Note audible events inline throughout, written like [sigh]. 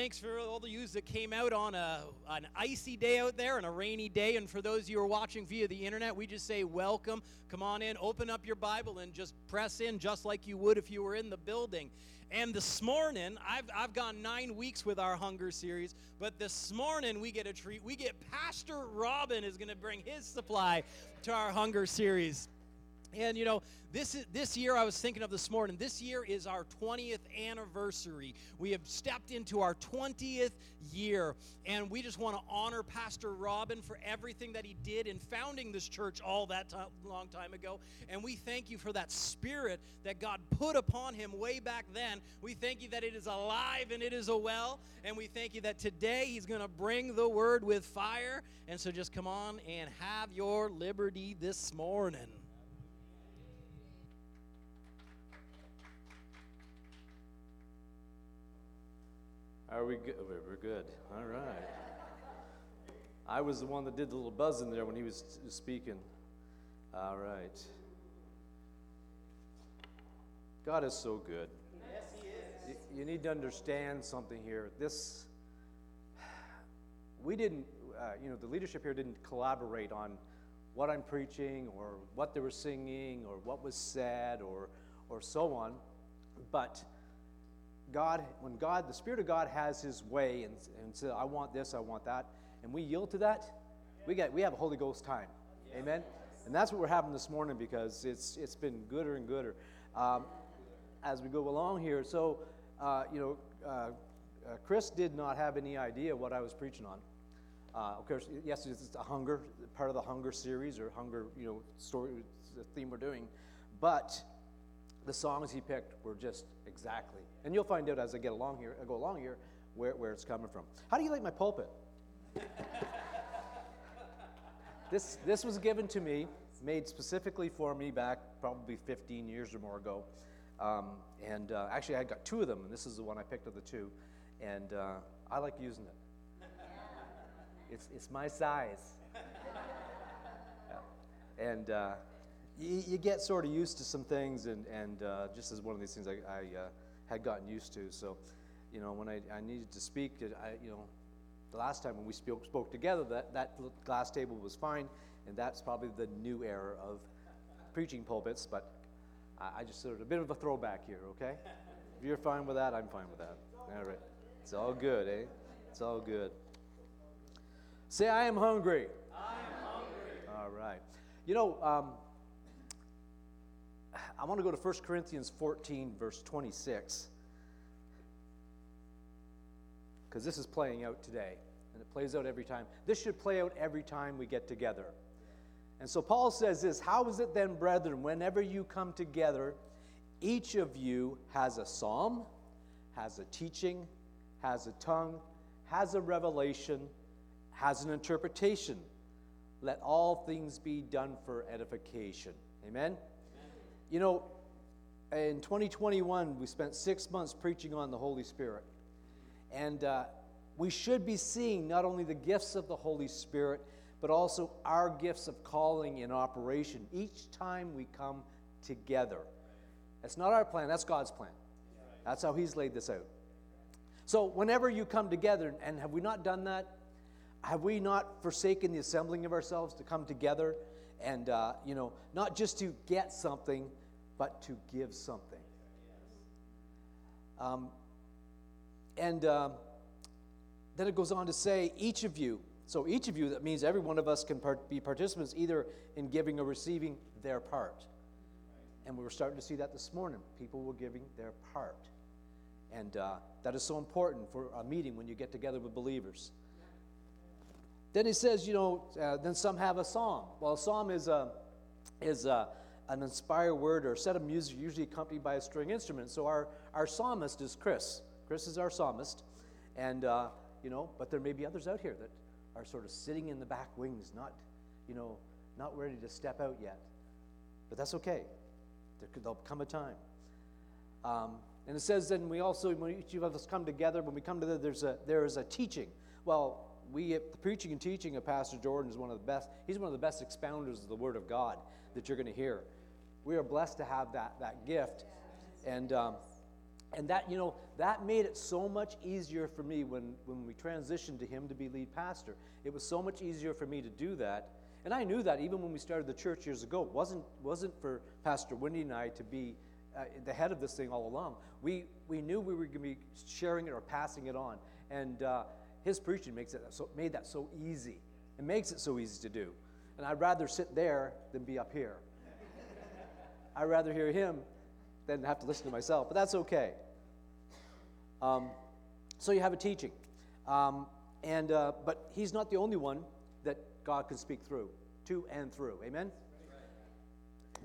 Thanks for all the yous that came out on a, an icy day out there and a rainy day. And for those of you who are watching via the internet, we just say welcome. Come on in, open up your Bible, and just press in just like you would if you were in the building. And this morning, I've, I've gone nine weeks with our hunger series, but this morning we get a treat. We get Pastor Robin is going to bring his supply to our hunger series. And you know, this is this year I was thinking of this morning. This year is our 20th anniversary. We have stepped into our 20th year, and we just want to honor Pastor Robin for everything that he did in founding this church all that time, long time ago. And we thank you for that spirit that God put upon him way back then. We thank you that it is alive and it is a well, and we thank you that today he's going to bring the word with fire. And so just come on and have your liberty this morning. Are we good? We're good. All right. I was the one that did the little buzz in there when he was speaking. All right. God is so good. Yes, he is. You, you need to understand something here. This, we didn't, uh, you know, the leadership here didn't collaborate on what I'm preaching or what they were singing or what was said or, or so on. But God, when God, the Spirit of God has His way and, and says, I want this, I want that, and we yield to that, we, get, we have a Holy Ghost time. Amen? And that's what we're having this morning because it's, it's been gooder and gooder um, as we go along here. So, uh, you know, uh, uh, Chris did not have any idea what I was preaching on. Uh, of course, yes, it's a hunger, part of the hunger series or hunger, you know, story, the theme we're doing. But the songs he picked were just exactly. And you'll find out as I get along here, I go along here, where, where it's coming from. How do you like my pulpit? [laughs] this, this was given to me, made specifically for me back probably 15 years or more ago. Um, and uh, actually, I got two of them, and this is the one I picked of the two. And uh, I like using it. It's, it's my size. [laughs] Yeah. And uh, you, you, get sort of used to some things, and, and uh, just as one of these things I, I uh, had gotten used to. So, you know, when I, I needed to speak, I, you know, the last time when we spoke, spoke together, that, that glass table was fine, and that's probably the new era of preaching pulpits, but I, I just sort of a bit of a throwback here, okay? If you're fine with that, I'm fine with that. All right. It's all good, eh? It's all good. Say, I am hungry. I am hungry. All right. You know, um, I want to go to 1 Corinthians 14, verse 26, because this is playing out today, and it plays out every time. This should play out every time we get together. And so Paul says this How is it then, brethren, whenever you come together, each of you has a psalm, has a teaching, has a tongue, has a revelation, has an interpretation? Let all things be done for edification. Amen? You know, in 2021, we spent six months preaching on the Holy Spirit. And uh, we should be seeing not only the gifts of the Holy Spirit, but also our gifts of calling in operation each time we come together. That's not our plan, that's God's plan. That's how He's laid this out. So, whenever you come together, and have we not done that? Have we not forsaken the assembling of ourselves to come together and, uh, you know, not just to get something, but to give something. Um, and uh, then it goes on to say, each of you, so each of you, that means every one of us can part, be participants either in giving or receiving their part. And we were starting to see that this morning. People were giving their part. And uh, that is so important for a meeting when you get together with believers. Then he says, you know, uh, then some have a psalm. Well, a psalm is a, is a, an inspired word or a set of music usually accompanied by a string instrument. So our, our psalmist is Chris. Chris is our psalmist. And, uh, you know, but there may be others out here that are sort of sitting in the back wings, not, you know, not ready to step out yet. But that's okay. There could, there'll come a time. Um, and it says then we also, when each of us come together, when we come together, there's a, there is a teaching. Well, we, the preaching and teaching of Pastor Jordan is one of the best, he's one of the best expounders of the Word of God that you're going to hear we are blessed to have that, that gift. And um, and that, you know, that made it so much easier for me when, when we transitioned to him to be lead pastor. It was so much easier for me to do that. And I knew that even when we started the church years ago. It wasn't, wasn't for Pastor Wendy and I to be uh, the head of this thing all along. We, we knew we were going to be sharing it or passing it on. And uh, his preaching makes it so, made that so easy. It makes it so easy to do. And I'd rather sit there than be up here. I'd rather hear him than have to listen to myself, but that's okay. Um, so you have a teaching. Um, and, uh, but he's not the only one that God can speak through, to and through. Amen?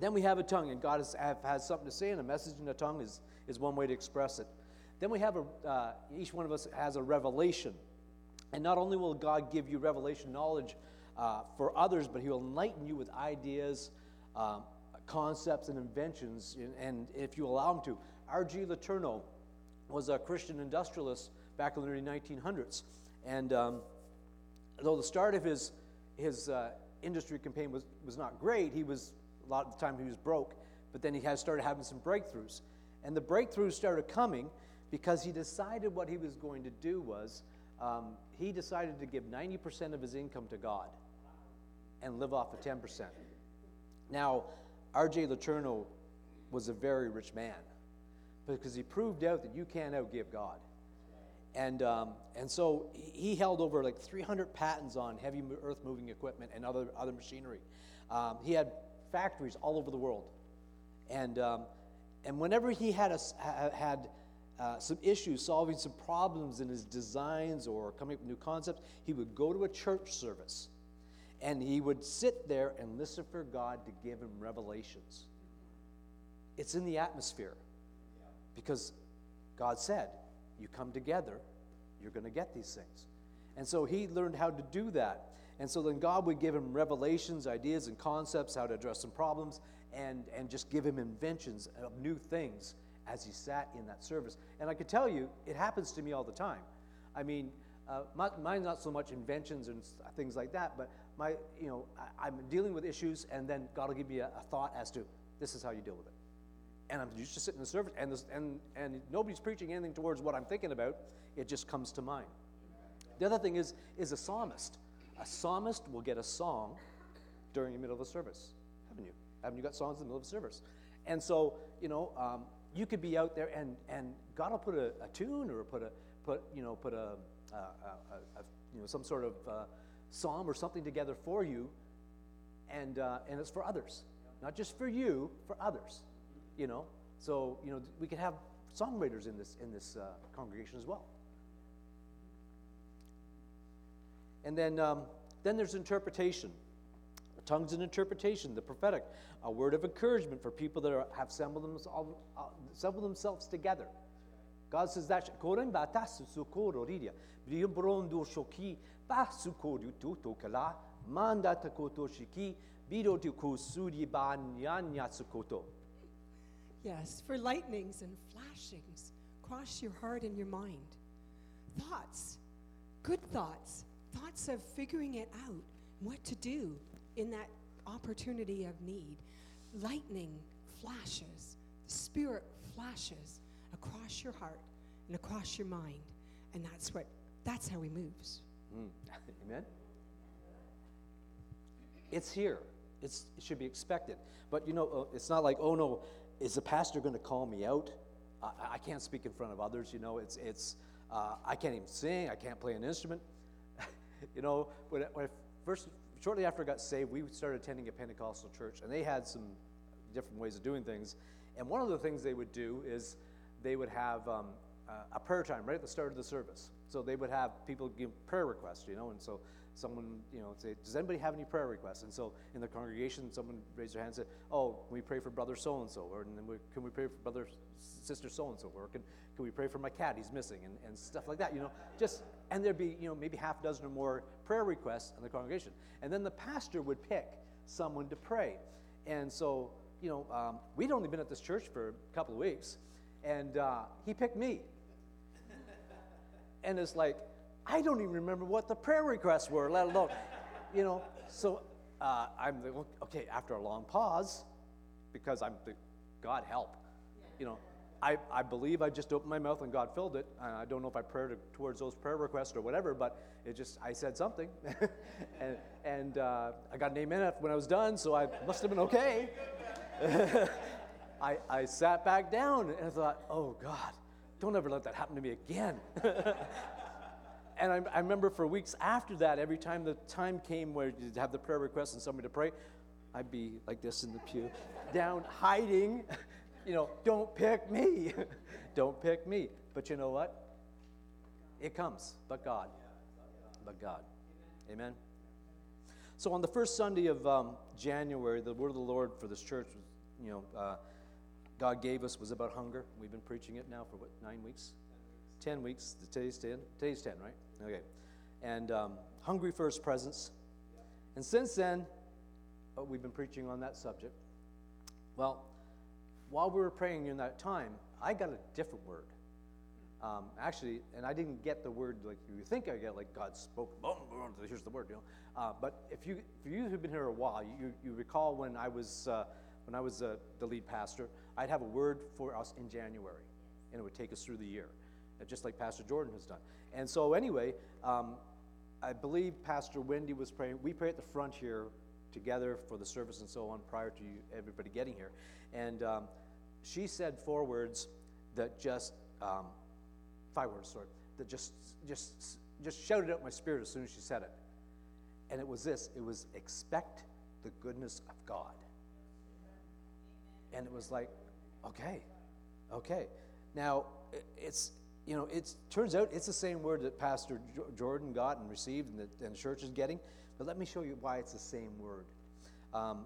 Then we have a tongue, and God has, has something to say, and a message in a tongue is, is one way to express it. Then we have a, uh, each one of us has a revelation. And not only will God give you revelation knowledge uh, for others, but He will enlighten you with ideas, um, concepts, and inventions, and, if you allow them to. R.G. Letourneau was a Christian industrialist back in the early 1900s. And um, though the start of his, his uh, industry campaign was, was not great, he was, a lot of the time he was broke, but then he has started having some breakthroughs. And the breakthroughs started coming because he decided what he was going to do was um, he decided to give 90% of his income to God and live off of 10%. Now, R.J. Letourneau was a very rich man because he proved out that you can't outgive God. And, um, and so he held over like 300 patents on heavy earth moving equipment and other, other machinery. Um, he had factories all over the world. And, um, and whenever he had, a, had uh, some issues solving some problems in his designs or coming up with new concepts, he would go to a church service and he would sit there and listen for God to give him revelations. It's in the atmosphere because God said, You come together, you're going to get these things. And so he learned how to do that. And so then God would give him revelations, ideas, and concepts, how to address some problems, and, and just give him inventions of new things as he sat in that service. And I could tell you, it happens to me all the time. I mean, uh, mine's not so much inventions and things like that, but my, you know, I, am dealing with issues, and then God will give me a, a thought as to this is how you deal with it and I'm to sitting in the service, and, this, and, and nobody's preaching anything towards what I'm thinking about. It just comes to mind. The other thing is, is a psalmist. A psalmist will get a song during the middle of the service. Haven't you? Haven't you got songs in the middle of the service? And so, you know, um, you could be out there, and, and God will put a, a tune or put a put you know put a, a, a you know some sort of uh, psalm or something together for you, and uh, and it's for others, not just for you, for others you know. So, you know, we could have songwriters in this, in this uh, congregation as well. And then, um, then there's interpretation. Tongues and interpretation, the prophetic, a word of encouragement for people that are, have assembled, uh, assembled themselves together. God says that manda shiki biro tu ba nyanya sukoto. Yes, for lightnings and flashings cross your heart and your mind. Thoughts, good thoughts, thoughts of figuring it out, what to do in that opportunity of need. Lightning flashes, the Spirit flashes across your heart and across your mind. And that's what that's how he moves. Mm. [laughs] Amen. It's here. It's, it should be expected. But you know, uh, it's not like, oh no, is the pastor going to call me out? I, I, can't speak in front of others, you know. It's, it's, uh, I can't even sing. I can't play an instrument. [laughs] you know, when, when I first, shortly after I got saved, we started attending a Pentecostal church, and they had some different ways of doing things. And one of the things they would do is they would have um, uh, a prayer time right at the start of the service. So they would have people give prayer requests, you know, and so someone, you know, say, does anybody have any prayer requests? And so in the congregation, someone raised their hand and said, oh, can we pray for brother so-and-so? Or and then we, can we pray for brother, sister so-and-so? Or can, can we pray for my cat, he's missing? And, and stuff like that, you know, just, and there'd be, you know, maybe half a dozen or more prayer requests in the congregation. And then the pastor would pick someone to pray. And so, you know, um, we'd only been at this church for a couple of weeks, and uh, he picked me. and it's like, I don't even remember what the prayer requests were, let alone, you know. So uh, I'm okay, after a long pause, because I'm the God help, you know, I, I believe I just opened my mouth and God filled it. Uh, I don't know if I prayed towards those prayer requests or whatever, but it just, I said something. [laughs] and and uh, I got an amen when I was done, so I must have been okay. [laughs] I, I sat back down and I thought, oh God, don't ever let that happen to me again. [laughs] and I, I, remember for weeks after that, every time the time came where you'd have the prayer request and somebody to pray, I'd be like this in the pew, down hiding. [laughs] You know, don't pick me. [laughs] don't pick me. But you know what? It comes, but God. But God. Amen. So on the first Sunday of um, January, the word of the Lord for this church was, you know, uh, God gave us was about hunger. We've been preaching it now for what, nine weeks? Ten weeks. Today's ten. Today's ten, right? Okay. And um, hungry for His presence. And since then, oh, we've been preaching on that subject. Well, while we were praying in that time, I got a different word. Um, actually, and I didn't get the word like you think I get, like God spoke, boom, boom, here's the word, you know. Uh, but if you, if you have been here a while, you, you recall when I was, uh, when I was uh, the lead pastor, I'd have a word for us in January, and it would take us through the year, uh, just like Pastor Jordan has done. And so, anyway, um, I believe Pastor Wendy was praying. We pray at the front here together for the service and so on prior to you, everybody getting here. And um, she said four words that just, um, five words, sorry, that just, just, just shouted out my spirit as soon as she said it. And it was this it was expect the goodness of God. And it was like, okay, okay. Now, it's, you know, it turns out it's the same word that Pastor Jordan got and received and, the, and the church is getting. But let me show you why it's the same word. Um,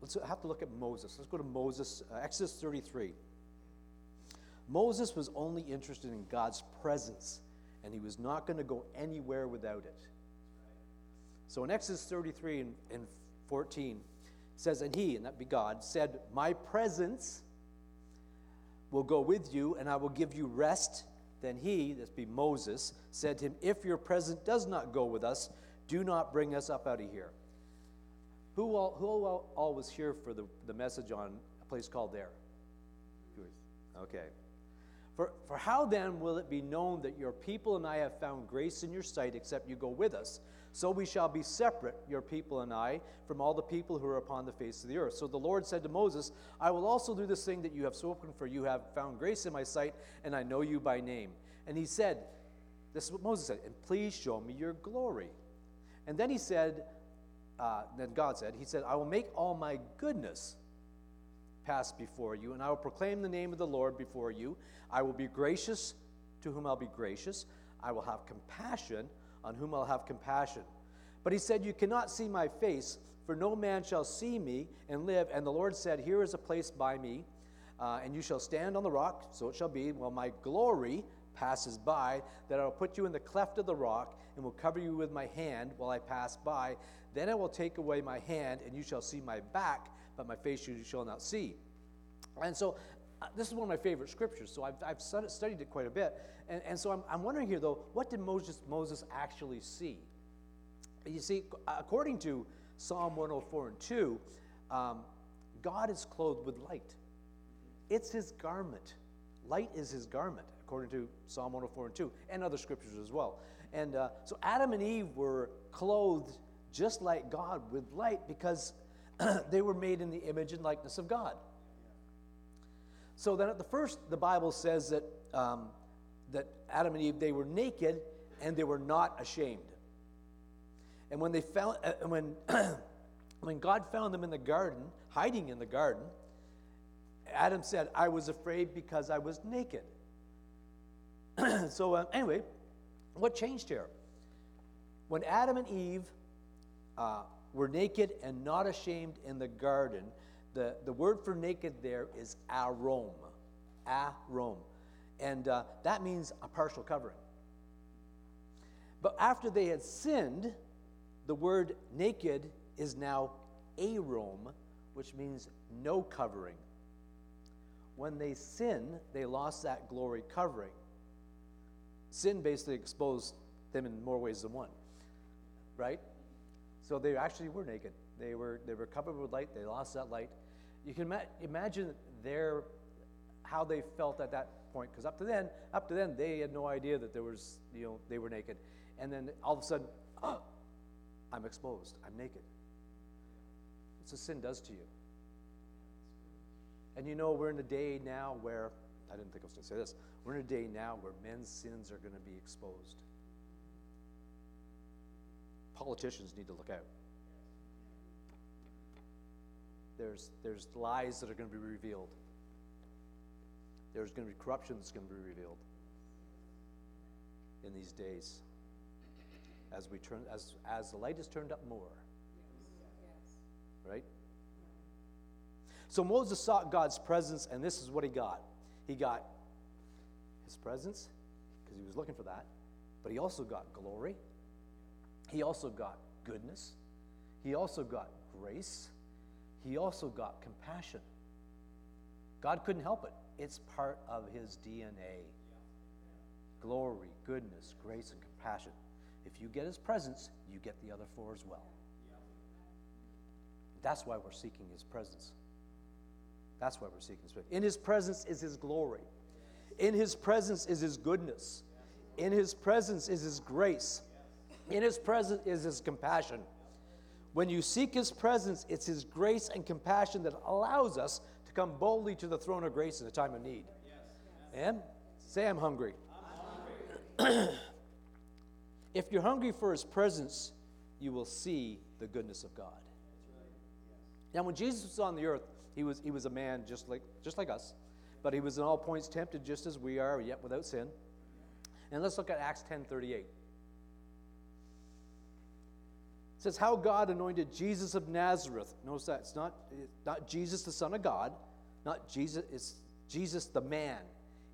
let's have to look at Moses. Let's go to Moses, uh, Exodus 33. Moses was only interested in God's presence, and he was not going to go anywhere without it. So in Exodus 33 and, and 14, says, And he, and that be God, said, My presence will go with you, and I will give you rest. Then he, this be Moses, said to him, If your presence does not go with us, do not bring us up out of here. Who all, who all, all was here for the, the message on a place called there? Okay. For, for how then will it be known that your people and I have found grace in your sight except you go with us? So we shall be separate, your people and I, from all the people who are upon the face of the earth. So the Lord said to Moses, I will also do this thing that you have spoken, for you have found grace in my sight, and I know you by name. And he said, This is what Moses said, and please show me your glory. And then he said, uh, then God said, He said, I will make all my goodness pass before you, and I will proclaim the name of the Lord before you. I will be gracious to whom I'll be gracious. I will have compassion on whom I'll have compassion. But he said, You cannot see my face, for no man shall see me and live. And the Lord said, Here is a place by me, uh, and you shall stand on the rock, so it shall be, while my glory passes by, that I will put you in the cleft of the rock, and will cover you with my hand while I pass by. Then I will take away my hand, and you shall see my back, but my face you shall not see. And so this is one of my favorite scriptures, so I've, I've studied it quite a bit. And, and so I'm, I'm wondering here, though, what did Moses, Moses actually see? You see, according to Psalm 104 and 2, um, God is clothed with light. It's his garment. Light is his garment, according to Psalm 104 and 2, and other scriptures as well. And uh, so Adam and Eve were clothed just like God with light because [clears throat] they were made in the image and likeness of God. So then at the first, the Bible says that, um, that Adam and Eve, they were naked and they were not ashamed. And when they found, uh, when, [clears throat] when God found them in the garden, hiding in the garden, Adam said, I was afraid because I was naked. [clears throat] so, uh, anyway, what changed here? When Adam and Eve uh, were naked and not ashamed in the garden, the, the word for naked there is arom. Arom. And uh, that means a partial covering. But after they had sinned, the word naked is now arom, which means no covering. When they sin, they lost that glory covering. Sin basically exposed them in more ways than one, right? So they actually were naked. They were, they were covered with light, they lost that light. You can ima- imagine their how they felt at that point. Because up to then, up to then, they had no idea that there was, you know, they were naked. And then all of a sudden, oh, I'm exposed. I'm naked. It's what sin does to you. And you know, we're in a day now where, I didn't think I was going to say this, we're in a day now where men's sins are going to be exposed. Politicians need to look out. There's, there's lies that are going to be revealed. There's going to be corruption that's going to be revealed in these days as we turn as as the light is turned up more. Right? So moses sought god's presence and this is what he got. He got his presence because he was looking for that but he also got glory. He also got goodness. He also got grace he also got compassion god couldn't help it it's part of his dna glory goodness grace and compassion if you get his presence, you get the other four as well. That's why we're seeking his presence. That's why we're seeking his presence. In his presence is his glory. In his presence is his goodness. In his presence is his grace. In his presence is his compassion. When you seek his presence, it's his grace and compassion that allows us to come boldly to the throne of grace in a time of need. And say, I'm hungry. I'm [clears throat] hungry. If you're hungry for his presence, you will see the goodness of God. Now, when Jesus was on the earth, he was, he was a man just like, just like us, but he was in all points tempted just as we are, yet without sin. And let's look at Acts 10:38. It says how God anointed Jesus of Nazareth. Notice that it's not, it's not Jesus the Son of God, not Jesus, it's Jesus the man.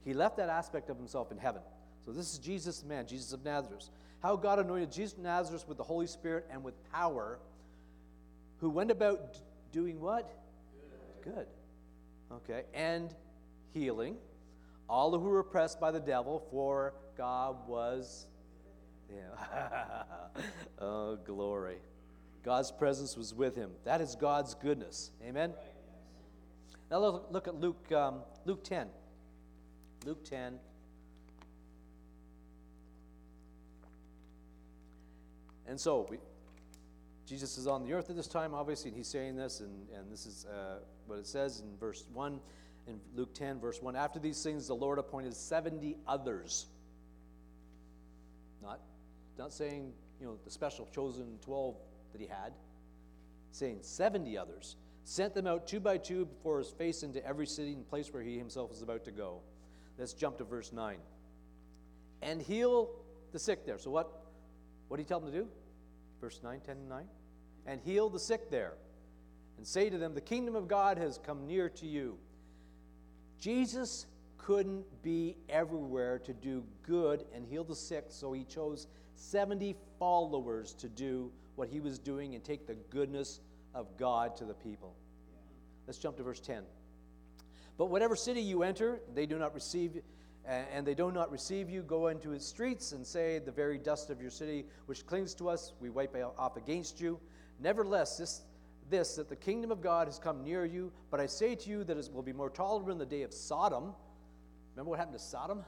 He left that aspect of himself in heaven. So this is Jesus the man, Jesus of Nazareth how God anointed Jesus of Nazareth with the Holy Spirit and with power, who went about doing what? Good. Good. Okay. And healing all who were oppressed by the devil, for God was. Yeah. [laughs] oh, glory. God's presence was with him. That is God's goodness. Amen? Now look, look at Luke, um, Luke 10. Luke 10. And so, we, Jesus is on the earth at this time, obviously, and he's saying this, and, and this is uh, what it says in verse 1, in Luke 10, verse 1. After these things, the Lord appointed 70 others. Not, not saying, you know, the special chosen 12 that he had, saying 70 others. Sent them out two by two before his face into every city and place where he himself was about to go. Let's jump to verse 9. And heal the sick there. So, what, what did he tell them to do? Verse 9, 10, and 9. And heal the sick there, and say to them, The kingdom of God has come near to you. Jesus couldn't be everywhere to do good and heal the sick, so he chose 70 followers to do what he was doing and take the goodness of God to the people. Let's jump to verse 10. But whatever city you enter, they do not receive and they do not receive you, go into its streets and say, The very dust of your city, which clings to us, we wipe off against you. Nevertheless, this, this, that the kingdom of God has come near you, but I say to you that it will be more tolerable in the day of Sodom. Remember what happened to Sodom?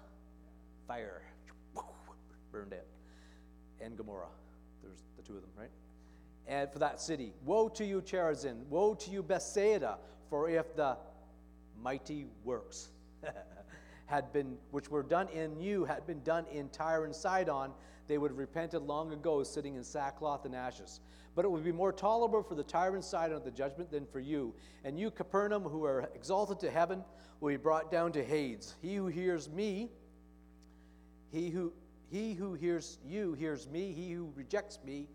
Fire. Burned it. And Gomorrah. There's the two of them, right? And for that city, woe to you, Chorazin! Woe to you, Bethsaida! For if the mighty works [laughs] had been, which were done in you, had been done in Tyre and Sidon, they would have repented long ago, sitting in sackcloth and ashes. But it would be more tolerable for the Tyre and Sidon at the judgment than for you. And you, Capernaum, who are exalted to heaven, will be brought down to Hades. He who hears me, he who he who hears you hears me. He who rejects me,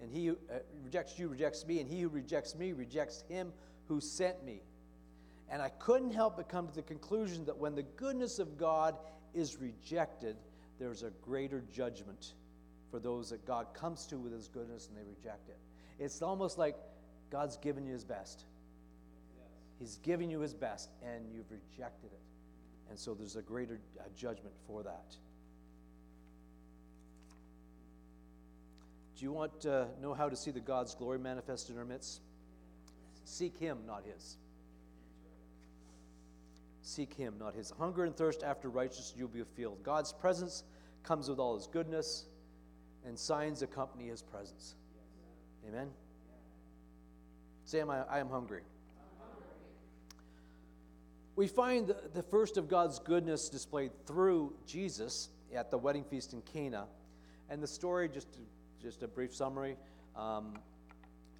and he who uh, rejects you rejects me, and he who rejects me rejects him who sent me. And I couldn't help but come to the conclusion that when the goodness of God is rejected, there's a greater judgment for those that God comes to with his goodness and they reject it. It's almost like God's given you his best. He's given you his best and you've rejected it. And so there's a greater uh, judgment for that. Do you want to know how to see the God's glory manifest in our midst? Seek him, not his. Seek Him, not His. Hunger and thirst after righteousness, you'll be filled. God's presence comes with all His goodness, and signs accompany His presence. Amen? Sam, I, I am hungry. We find the, the first of God's goodness displayed through Jesus at the wedding feast in Cana. And the story, just, just a brief summary. Um,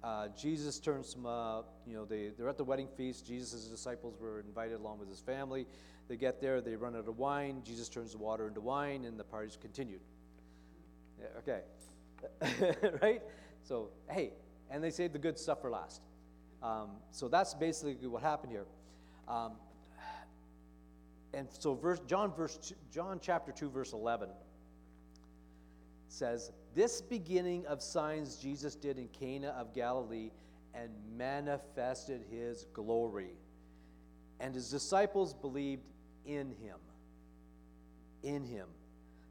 uh, Jesus turns some, uh, you know, they, they're at the wedding feast. Jesus' disciples were invited along with his family. They get there, they run out of wine. Jesus turns the water into wine, and the party's continued. Yeah, okay. [laughs] right? So, hey, and they saved the good stuff for last. Um, so that's basically what happened here. Um, and so verse, John, verse John chapter 2, verse 11 says, This beginning of signs Jesus did in Cana of Galilee and manifested his glory. And his disciples believed in him. In him.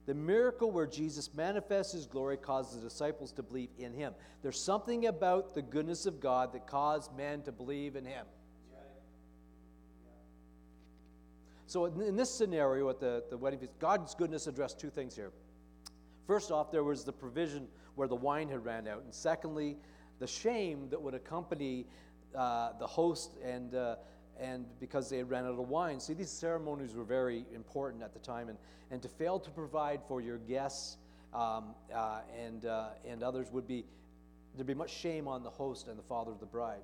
The miracle where Jesus manifests his glory caused the disciples to believe in him. There's something about the goodness of God that caused men to believe in him. So, in this scenario at the, the wedding feast, God's goodness addressed two things here. First off, there was the provision where the wine had ran out. And secondly, the shame that would accompany uh, the host and, uh, and because they had ran out of wine. See, these ceremonies were very important at the time. And, and to fail to provide for your guests um, uh, and, uh, and others would be, there'd be much shame on the host and the father of the bride.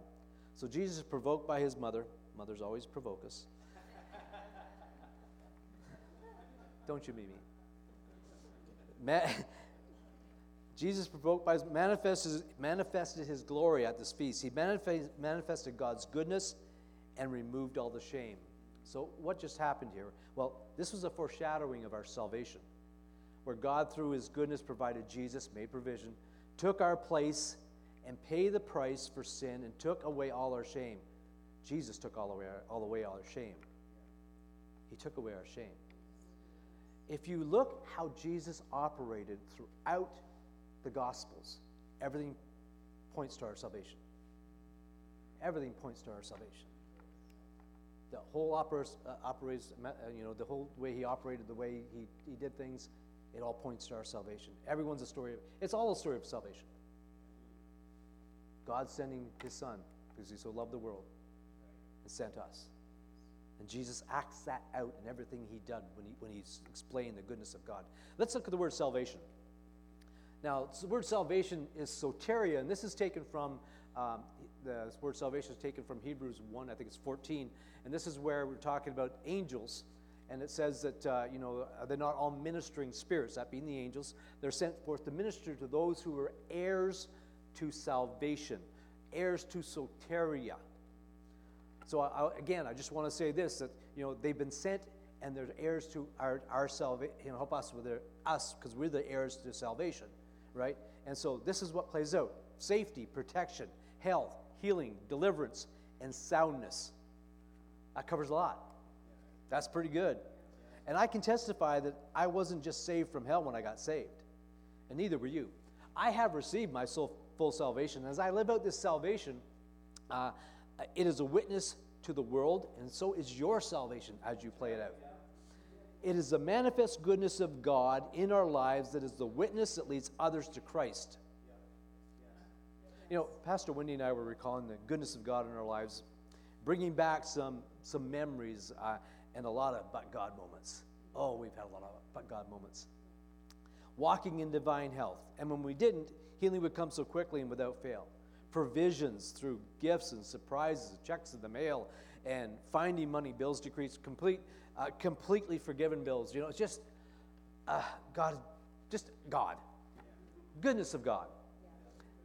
So Jesus is provoked by his mother. Mothers always provoke us. [laughs] Don't you, Mimi? [laughs] Jesus, provoked by his, manifested, manifested his glory at this feast. He manifest, manifested God's goodness and removed all the shame. So, what just happened here? Well, this was a foreshadowing of our salvation, where God, through his goodness, provided Jesus, made provision, took our place, and paid the price for sin, and took away all our shame. Jesus took all away, all away all our shame. He took away our shame if you look how Jesus operated throughout the Gospels, everything points to our salvation. Everything points to our salvation. The whole operates, uh, operates uh, you know, the whole way he operated, the way he, he did things, it all points to our salvation. Everyone's a story of, it's all a story of salvation. God sending his son because he so loved the world and sent us. And Jesus acts that out in everything he did when, he, when he's explained the goodness of God. Let's look at the word salvation. Now, the word salvation is soteria, and this is taken from, um, the word salvation is taken from Hebrews 1, I think it's 14. And this is where we're talking about angels. And it says that, uh, you know, they're not all ministering spirits, that being the angels. They're sent forth to minister to those who are heirs to salvation, heirs to soteria. So I, again, I just want to say this: that you know they've been sent, and they're heirs to our our salvation. Help us with their, us because we're the heirs to salvation, right? And so this is what plays out: safety, protection, health, healing, deliverance, and soundness. That covers a lot. That's pretty good. And I can testify that I wasn't just saved from hell when I got saved, and neither were you. I have received my soul, full salvation. As I live out this salvation, uh, it is a witness to the world, and so is your salvation as you play it out. It is the manifest goodness of God in our lives that is the witness that leads others to Christ. You know, Pastor Wendy and I were recalling the goodness of God in our lives, bringing back some, some memories uh, and a lot of but God moments. Oh, we've had a lot of but God moments. Walking in divine health. And when we didn't, healing would come so quickly and without fail provisions through gifts and surprises, checks in the mail, and finding money, bills decreased, complete, uh, completely forgiven bills. You know, it's just uh, God, just God, goodness of God.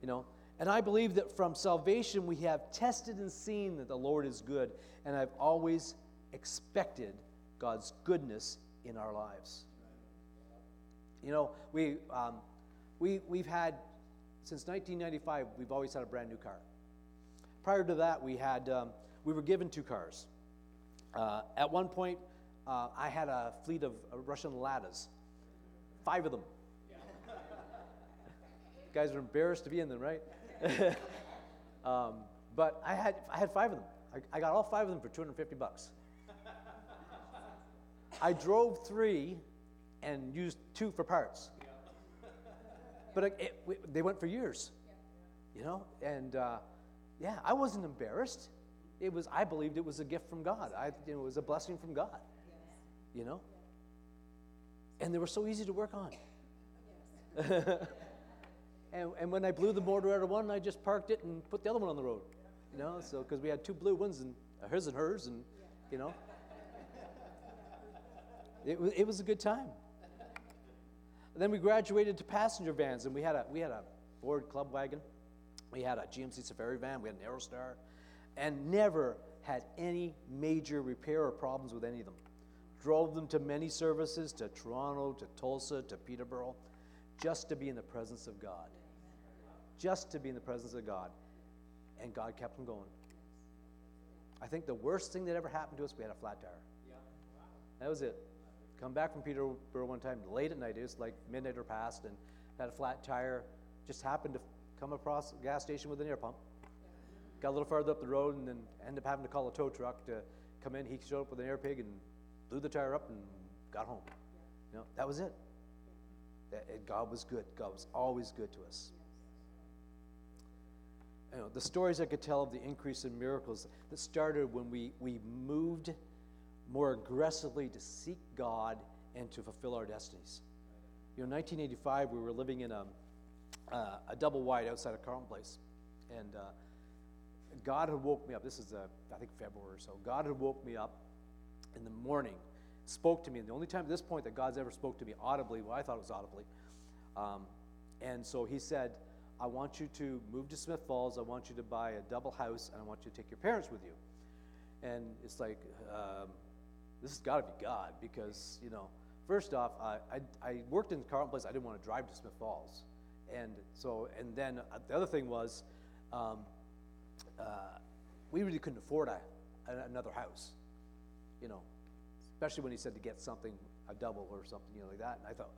You know, and I believe that from salvation we have tested and seen that the Lord is good, and I've always expected God's goodness in our lives. You know, we, um, we, we've had since 1995, we've always had a brand new car. Prior to that, we had um, we were given two cars. Uh, at one point, uh, I had a fleet of uh, Russian Ladas, five of them. [laughs] guys are embarrassed to be in them, right? [laughs] um, but I had I had five of them. I, I got all five of them for 250 bucks. I drove three and used two for parts. But it, it, they went for years, you know? And uh, yeah, I wasn't embarrassed. It was, I believed it was a gift from God. I, you know, it was a blessing from God, you know? And they were so easy to work on. [laughs] and, and when I blew the motor out of one, I just parked it and put the other one on the road, you know? So, because we had two blue ones, and his and hers, and, you know? It, it was a good time. And then we graduated to passenger vans, and we had a we had a Ford Club wagon, we had a GMC Safari van, we had an Aerostar, and never had any major repair or problems with any of them. Drove them to many services, to Toronto, to Tulsa, to Peterborough, just to be in the presence of God. Just to be in the presence of God. And God kept them going. I think the worst thing that ever happened to us, we had a flat tire. That was it. Come back from Peterborough one time late at night. It was like midnight or past, and had a flat tire. Just happened to come across a gas station with an air pump. Got a little farther up the road, and then ended up having to call a tow truck to come in. He showed up with an air pig and blew the tire up and got home. You know, that was it. It- God was good. God was always good to us. You know, the stories I could tell of the increase in miracles that started when we, we moved more aggressively to seek God and to fulfill our destinies. You know, in 1985, we were living in a, uh, a double wide outside of Carleton Place. And uh, God had woke me up. This is, uh, I think, February or so. God had woke me up in the morning, spoke to me. And the only time at this point that God's ever spoke to me audibly, well, I thought it was audibly. Um, and so he said, I want you to move to Smith Falls. I want you to buy a double house, and I want you to take your parents with you. And it's like, um, this has got to be God because, you know, first off, I, I, I worked in the Carleton Place. I didn't want to drive to Smith Falls. And so, and then uh, the other thing was, um, uh, we really couldn't afford a, another house, you know, especially when he said to get something, a double or something, you know, like that. And I thought,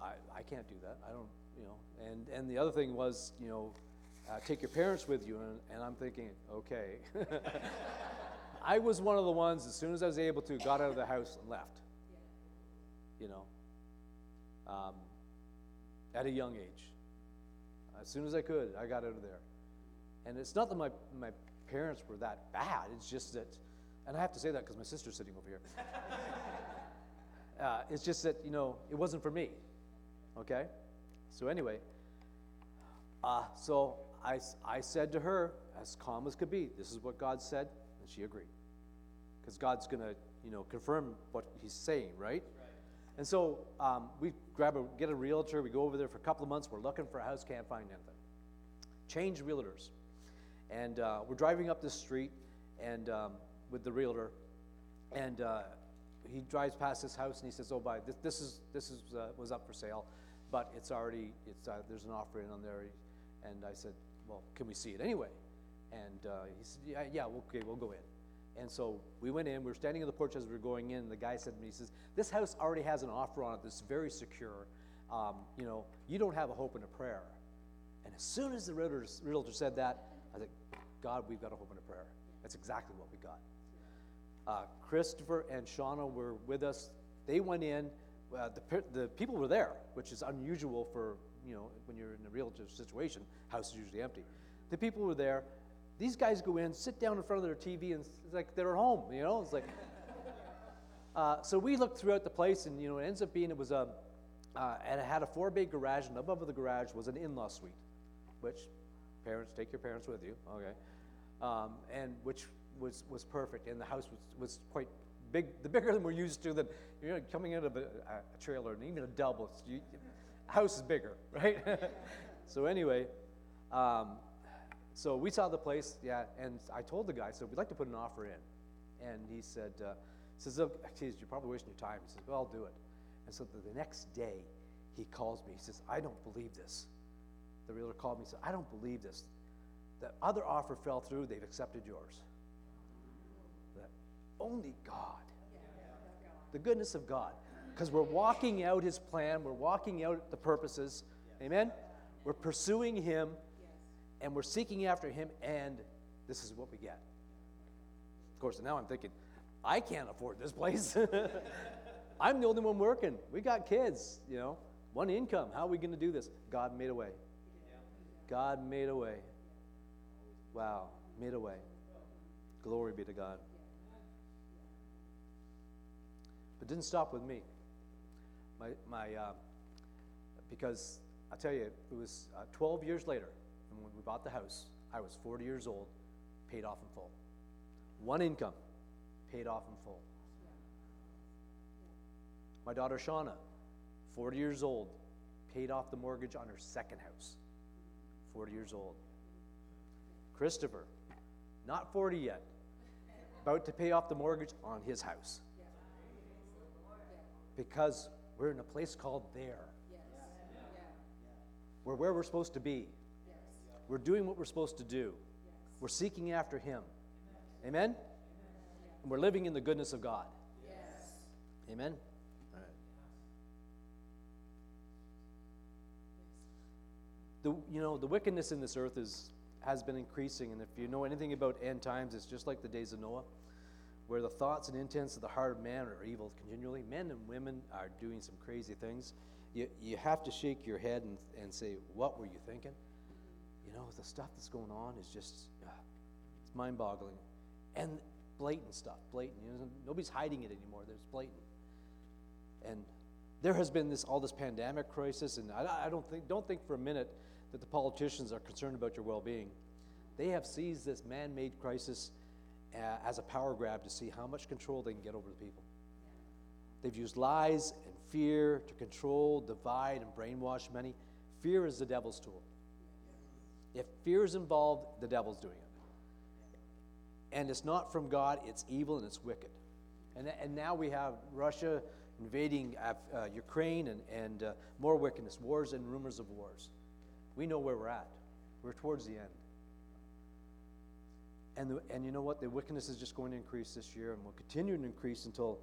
I, I can't do that. I don't, you know. And, and the other thing was, you know, uh, take your parents with you. And, and I'm thinking, okay. [laughs] I was one of the ones, as soon as I was able to, got out of the house and left. You know, um, at a young age. As soon as I could, I got out of there. And it's not that my, my parents were that bad, it's just that, and I have to say that because my sister's sitting over here. [laughs] uh, it's just that, you know, it wasn't for me. Okay? So, anyway, uh, so I said to her, as calm as could be, this is what God said, and she agreed. Because God's going to, you know, confirm what He's saying, right? And so um, we grab a, get a realtor, we go over there for a couple of months, we're looking for a house, can't find anything. Change realtors. And uh, we're driving up this street and um, with the realtor, and uh, he drives past this house and he says, "Oh, by this, this is this is uh, was up for sale, but it's already it's uh, there's an offer in on there." And I said, "Well, can we see it anyway?" And uh, he said, "Yeah, yeah, okay, we'll go in." And so we went in. We were standing on the porch as we were going in. And the guy said to me, "He says this house already has an offer on it that's very secure. Um, you know, you don't have a hope and a prayer." And as soon as the realtor, realtor said that, I said, God, we've got a hope and a prayer. That's exactly what we got. Uh, Christopher and Shauna were with us. They went in. Uh, the, the people were there, which is unusual for, you know, when you're in a realtor situation. House is usually empty. The people were there. These guys go in, sit down in front of their TV, and it's like they're home, you know? It's like, [laughs] uh, so we looked throughout the place, and, you know, it ends up being it was a, uh, and it had a four bay garage, and above the garage was an in law suite which parents take your parents with you, okay, um, and which was was perfect, and the house was was quite big, the bigger than we're used to. Than you know, coming out of a, a trailer and even a double, you, house is bigger, [laughs] right? [laughs] so anyway, um, so we saw the place, yeah, and I told the guy, so we'd like to put an offer in, and he said, uh, says, oh, geez, you're probably wasting your time. He says, well, I'll do it. And so the, next day, he calls me. He says, I don't believe this the realtor called me and said, I don't believe this. The other offer fell through, they've accepted yours. That only God. The goodness of God. Because we're walking out his plan, we're walking out the purposes. Amen? We're pursuing him and we're seeking after him, and this is what we get. Of course, now I'm thinking, I can't afford this place. [laughs] I'm the only one working. We got kids, you know, one income. How are we going to do this? God made a way. God made a way. Wow, made a way. Glory be to God. But didn't stop with me. My, my, uh, because I tell you, it was uh, 12 years later, and when we bought the house, I was 40 years old, paid off in full. One income, paid off in full. My daughter Shauna, 40 years old, paid off the mortgage on her second house. 40 years old. Christopher, not 40 yet, about to pay off the mortgage on his house. Because we're in a place called there. We're where we're supposed to be. We're doing what we're supposed to do. We're seeking after Him. Amen? And we're living in the goodness of God. Amen? All right. The, you know, the wickedness in this earth is, has been increasing, and if you know anything about end times, it's just like the days of Noah, where the thoughts and intents of the heart of man are evil continually. Men and women are doing some crazy things. You, you have to shake your head and, and say, What were you thinking? You know, the stuff that's going on is just, uh, it's mind boggling. And blatant stuff, blatant. You know, nobody's hiding it anymore, there's blatant. And there has been this all this pandemic crisis, and I, I don't think don't think for a minute that the politicians are concerned about your well-being. They have seized this man-made crisis uh, as a power grab to see how much control they can get over the people. They've used lies and fear to control, divide, and brainwash many. Fear is the devil's tool. If fear is involved, the devil's doing it. And it's not from God, it's evil and it's wicked. And, and now we have Russia invading uh, uh, Ukraine and, and uh, more wickedness, wars and rumors of wars. We know where we're at. We're towards the end. And, the, and you know what? The wickedness is just going to increase this year and will continue to increase until,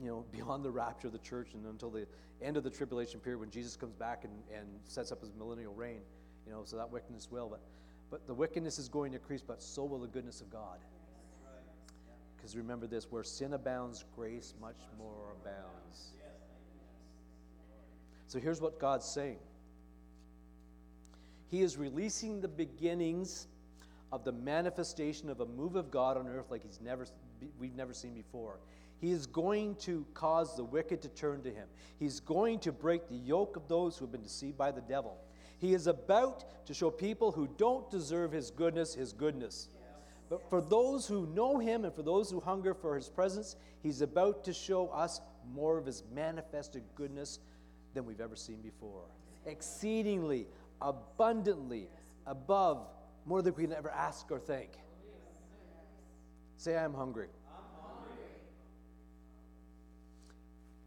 you know, [laughs] beyond the rapture of the church and until the end of the tribulation period when Jesus comes back and, and sets up his millennial reign. You know, so that wickedness will. But, but the wickedness is going to increase, but so will the goodness of God. Because remember this where sin abounds, grace much more abounds. So here's what God's saying He is releasing the beginnings of the manifestation of a move of God on earth like he's never, we've never seen before. He is going to cause the wicked to turn to him. He's going to break the yoke of those who have been deceived by the devil. He is about to show people who don't deserve his goodness, his goodness. But for those who know him and for those who hunger for his presence, he's about to show us more of his manifested goodness than we've ever seen before. Exceedingly, abundantly, above more than we can ever ask or think. Say, I'm hungry.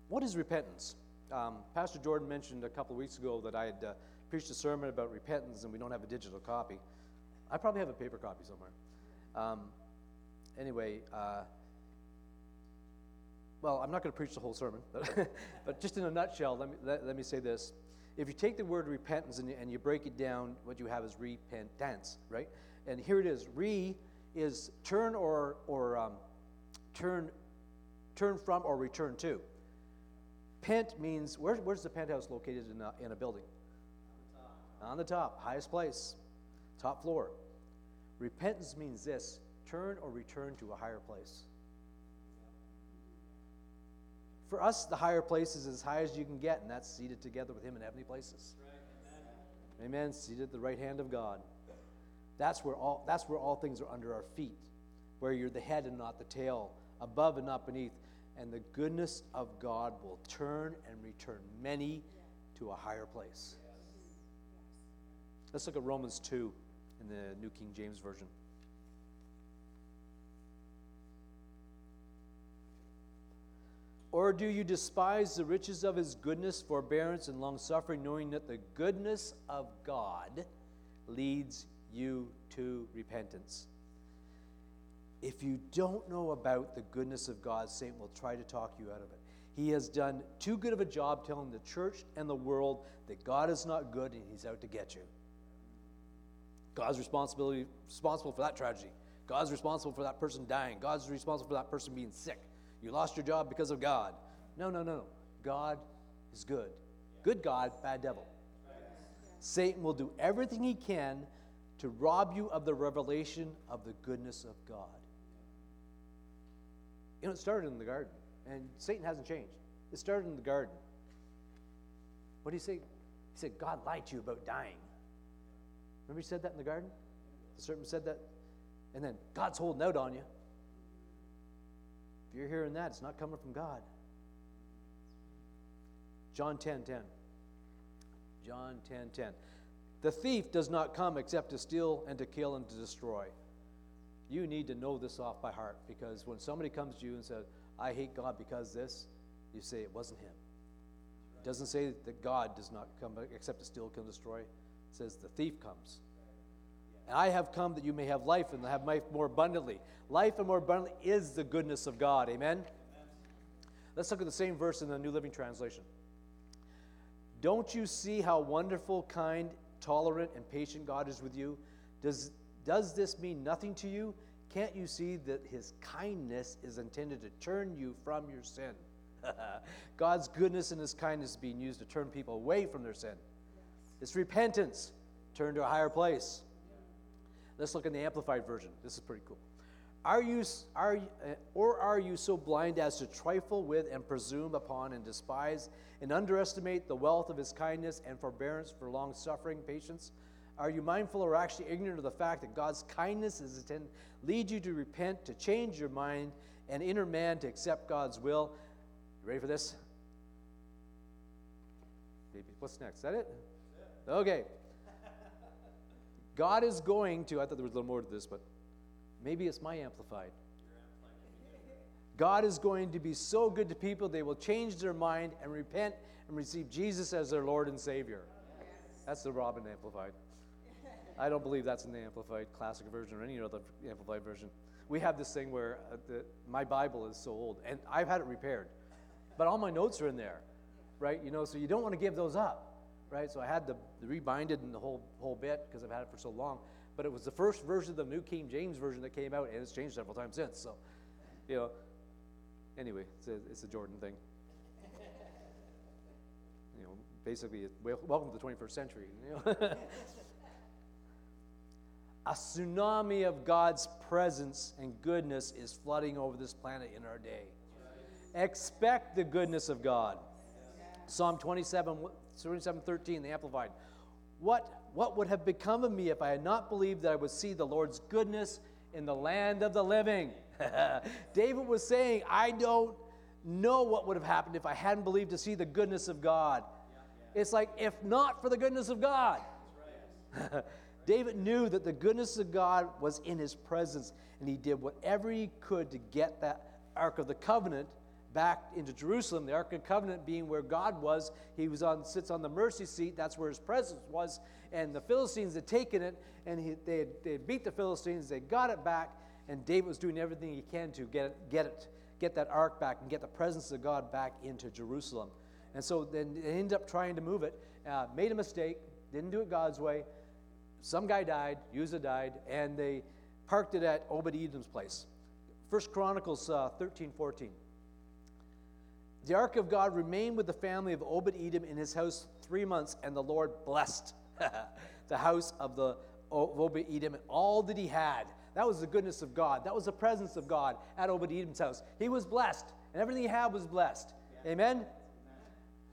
What is repentance? Um, Pastor Jordan mentioned a couple of weeks ago that I had uh, preached a sermon about repentance and we don't have a digital copy. I probably have a paper copy somewhere. Um, anyway, uh, well, I'm not going to preach the whole sermon, but, [laughs] but just in a nutshell, let me, let, let, me say this. If you take the word repentance and you, and you break it down, what you have is repentance, right? And here it is. Re is turn or, or um, turn, turn from or return to. Pent means, where, where's the penthouse located in a, in a building? On the top, highest place, top floor. Repentance means this turn or return to a higher place. For us, the higher place is as high as you can get, and that's seated together with Him in heavenly places. Amen. amen. Seated at the right hand of God. That's where all that's where all things are under our feet, where you're the head and not the tail, above and not beneath. And the goodness of God will turn and return many to a higher place. Let's look at Romans 2 in the New King James Version. Or do you despise the riches of his goodness, forbearance, and long suffering, knowing that the goodness of God leads you to repentance? If you don't know about the goodness of God, Satan will try to talk you out of it. He has done too good of a job telling the church and the world that God is not good and he's out to get you. God's responsibility responsible for that tragedy. God's responsible for that person dying. God's responsible for that person being sick. You lost your job because of God. No, no, no, no. God is good. Good God, bad devil. Satan will do everything he can to rob you of the revelation of the goodness of God. You know, it started in the garden, and Satan hasn't changed. It started in the garden. What did he say? He said, God lied to you about dying. Remember he said that in the garden? The serpent said that? And then, God's holding out on you. If you're hearing that, it's not coming from God. John 10 10. John 10 10. The thief does not come except to steal and to kill and to destroy. You need to know this off by heart because when somebody comes to you and says, I hate God because this, you say it wasn't him. It doesn't say that God does not come except to steal, kill, and destroy. It says the thief comes. And I have come that you may have life and have life more abundantly. Life and more abundantly is the goodness of God. Amen? Amen? Let's look at the same verse in the New Living Translation. Don't you see how wonderful, kind, tolerant, and patient God is with you? Does, does this mean nothing to you? Can't you see that his kindness is intended to turn you from your sin? [laughs] God's goodness and his kindness is being used to turn people away from their sin. It's repentance, turn to a higher place. Let's look in the Amplified Version. This is pretty cool. Are you, are, uh, or are you so blind as to trifle with and presume upon and despise and underestimate the wealth of his kindness and forbearance for long suffering, patience? Are you mindful or actually ignorant of the fact that God's kindness is to lead you to repent, to change your mind, and inner man to accept God's will? You ready for this? Maybe what's next? Is that it? Okay. God is going to, I thought there was a little more to this, but Maybe it's my amplified. God is going to be so good to people, they will change their mind and repent and receive Jesus as their Lord and Savior. That's the Robin Amplified. I don't believe that's in the Amplified Classic version or any other Amplified version. We have this thing where uh, the, my Bible is so old, and I've had it repaired, but all my notes are in there, right? You know, so you don't want to give those up, right? So I had to rebind it and the whole whole bit because I've had it for so long but it was the first version of the New King James Version that came out, and it's changed several times since. So, you know, anyway, it's a, it's a Jordan thing. you know, basically, welcome to the 21st century. You know? [laughs] a tsunami of God's presence and goodness is flooding over this planet in our day. Expect the goodness of God. Psalm 27, 27 13, the Amplified. What what would have become of me if I had not believed that I would see the Lord's goodness in the land of the living? [laughs] David was saying, I don't know what would have happened if I hadn't believed to see the goodness of God. It's like, if not for the goodness of God. [laughs] David knew that the goodness of God was in his presence, and he did whatever he could to get that Ark of the Covenant back into Jerusalem. The Ark of Covenant being where God was, he was on sits on the mercy seat. That's where his presence was, and the Philistines had taken it, and he, they, had, they had beat the Philistines. They got it back, and David was doing everything he can to get it, get it, get that ark back, and get the presence of God back into Jerusalem. And so then they ended up trying to move it, uh, made a mistake, didn't do it God's way. Some guy died, Uzzah died, and they parked it at Obed Edom's place. First Chronicles uh, 13, 14. The ark of God remained with the family of Obed Edom in his house three months, and the Lord blessed [laughs] the house of the Obed Edom and all that he had. That was the goodness of God. That was the presence of God at Obed Edom's house. He was blessed, and everything he had was blessed. Yeah. Amen? Amen?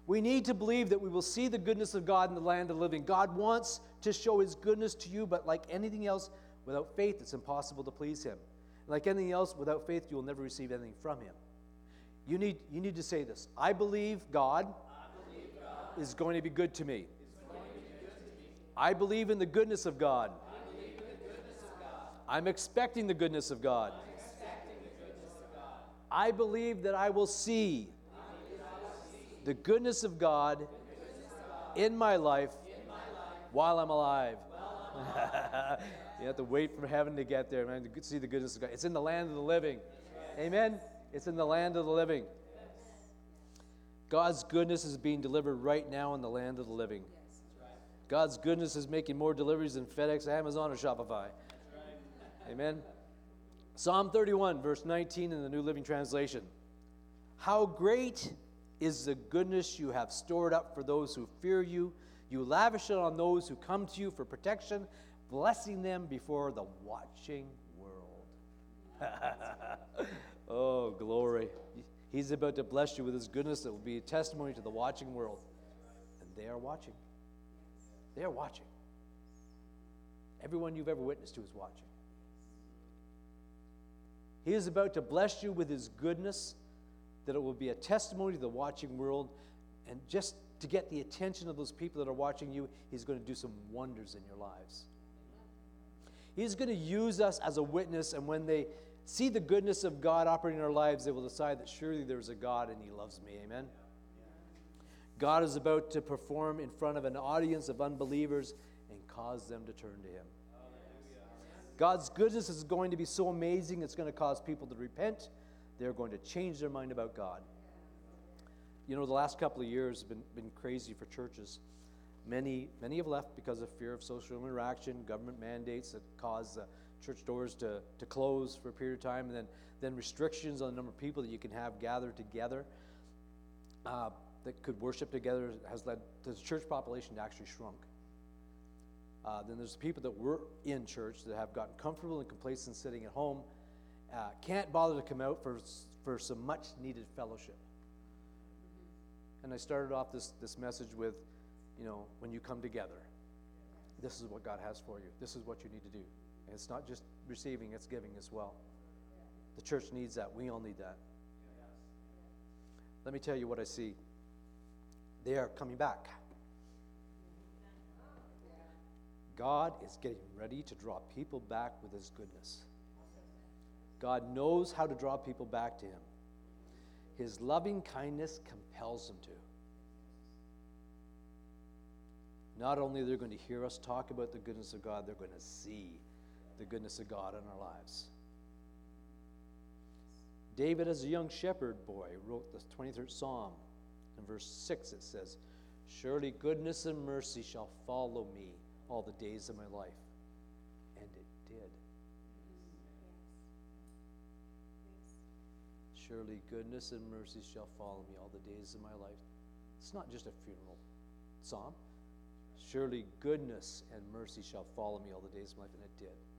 We need to believe that we will see the goodness of God in the land of the living. God wants to show his goodness to you, but like anything else, without faith, it's impossible to please him. Like anything else, without faith, you will never receive anything from him. You need, you need to say this I believe God, I believe God is going to be good to me. I believe in the goodness of God. I'm expecting the goodness of God. I believe that I will see the goodness of God in my life while I'm alive. [laughs] you have to wait for heaven to get there, man, to see the goodness of God. It's in the land of the living. Amen? It's in the land of the living. God's goodness is being delivered right now in the land of the living. God's goodness is making more deliveries than FedEx, Amazon, or Shopify. Amen. Psalm 31, verse 19 in the New Living Translation. How great is the goodness you have stored up for those who fear you. You lavish it on those who come to you for protection, blessing them before the watching world. [laughs] oh, glory. He's about to bless you with his goodness that will be a testimony to the watching world. And they are watching. They are watching. Everyone you've ever witnessed to is watching. He is about to bless you with his goodness, that it will be a testimony to the watching world. And just to get the attention of those people that are watching you, he's going to do some wonders in your lives. He's going to use us as a witness, and when they see the goodness of God operating in our lives, they will decide that surely there's a God and he loves me. Amen. God is about to perform in front of an audience of unbelievers and cause them to turn to him. God's goodness is going to be so amazing, it's going to cause people to repent. They're going to change their mind about God. You know, the last couple of years have been, been crazy for churches. Many, many have left because of fear of social interaction, government mandates that cause the church doors to, to close for a period of time, and then, then restrictions on the number of people that you can have gathered together uh, that could worship together has led to the church population to actually shrunk. Uh, then there's people that were in church that have gotten comfortable and complacent sitting at home, uh, can't bother to come out for, for some much needed fellowship. And I started off this, this message with, you know, when you come together, this is what God has for you. This is what you need to do. And it's not just receiving, it's giving as well. The church needs that. We all need that. Let me tell you what I see. They are coming back. God is getting ready to draw people back with His goodness. God knows how to draw people back to Him. His loving kindness compels them to. Not only they're they going to hear us talk about the goodness of God, they're going to see the goodness of God in our lives. David, as a young shepherd boy, wrote the 23rd Psalm. In verse 6, it says, Surely goodness and mercy shall follow me all the days of my life. And it did. Surely goodness and mercy shall follow me all the days of my life. It's not just a funeral psalm. Surely goodness and mercy shall follow me all the days of my life, and it did.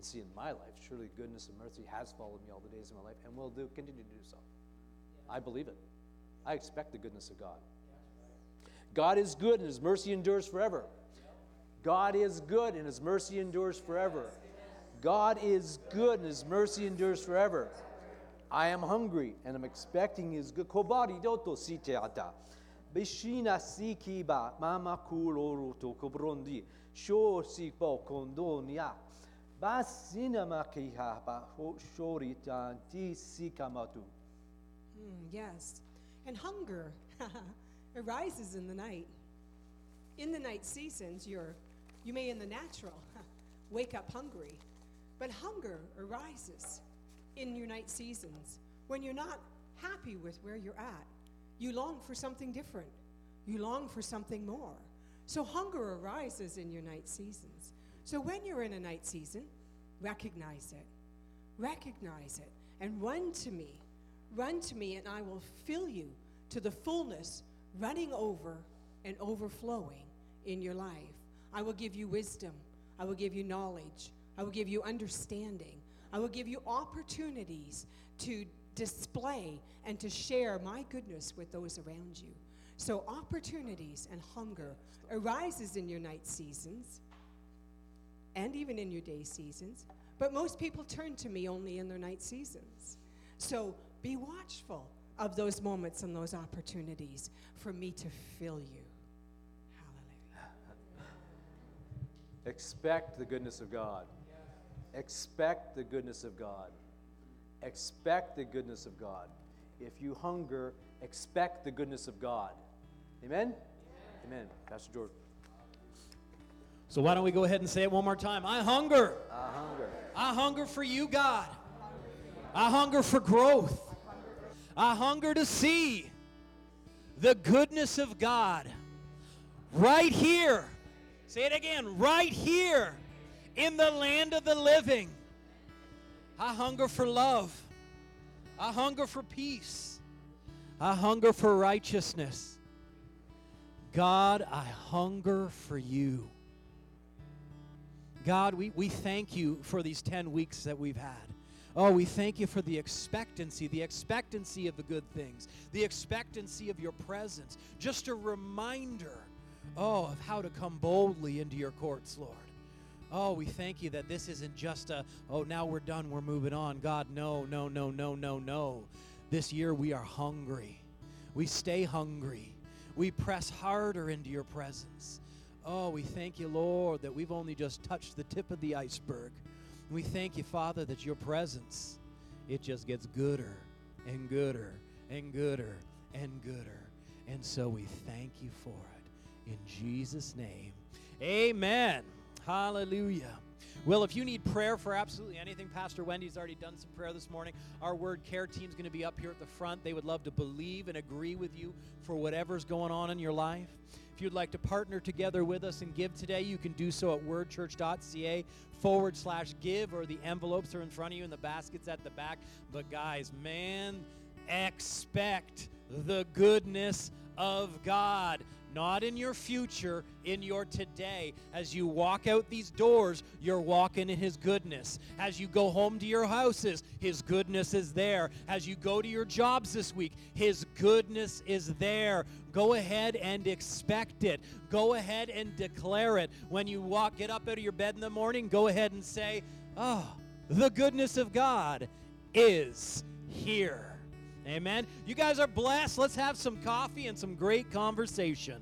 And see, in my life, surely goodness and mercy has followed me all the days of my life, and will do continue to do so. I believe it. I expect the goodness of God. God is good, and His mercy endures forever. God is good, and His mercy endures forever. God is good, and His mercy endures forever. I am hungry, and I'm expecting His good. Kobari doto siteata. Bishina sikiba mama kuloro to kobrondi. Sho si po kondonia. Mm, yes. And hunger [laughs] arises in the night. In the night seasons, you're, you may in the natural [laughs] wake up hungry, but hunger arises in your night seasons when you're not happy with where you're at. You long for something different, you long for something more. So hunger arises in your night seasons. So when you're in a night season, recognize it. Recognize it and run to me. Run to me, and I will fill you to the fullness, running over and overflowing in your life. I will give you wisdom. I will give you knowledge. I will give you understanding. I will give you opportunities to display and to share my goodness with those around you. So opportunities and hunger arises in your night seasons and even in your day seasons, but most people turn to me only in their night seasons. So be watchful of those moments and those opportunities for me to fill you. Hallelujah. Expect the goodness of God. Expect the goodness of God. Expect the goodness of God. If you hunger, expect the goodness of God. Amen? Amen. Pastor Jordan. So why don't we go ahead and say it one more time? I hunger. I hunger. I hunger for you, God. I hunger for growth. I hunger to see the goodness of God right here. Say it again, right here in the land of the living. I hunger for love. I hunger for peace. I hunger for righteousness. God, I hunger for you. God, we, we thank you for these 10 weeks that we've had. Oh, we thank you for the expectancy, the expectancy of the good things, the expectancy of your presence. Just a reminder, oh, of how to come boldly into your courts, Lord. Oh, we thank you that this isn't just a, oh, now we're done, we're moving on. God, no, no, no, no, no, no. This year we are hungry. We stay hungry. We press harder into your presence. Oh, we thank you, Lord, that we've only just touched the tip of the iceberg. We thank you, Father, that your presence, it just gets gooder and gooder and gooder and gooder. And so we thank you for it. In Jesus' name, amen. Hallelujah. Well, if you need prayer for absolutely anything, Pastor Wendy's already done some prayer this morning. Our word care team's going to be up here at the front. They would love to believe and agree with you for whatever's going on in your life. If you'd like to partner together with us and give today, you can do so at wordchurch.ca forward slash give, or the envelopes are in front of you and the baskets at the back. But, guys, man, expect the goodness of God not in your future, in your today. As you walk out these doors, you're walking in His goodness. As you go home to your houses, His goodness is there. As you go to your jobs this week, His goodness is there. Go ahead and expect it. Go ahead and declare it. When you walk, get up out of your bed in the morning, go ahead and say, Oh, the goodness of God is here. Amen. You guys are blessed. Let's have some coffee and some great conversation.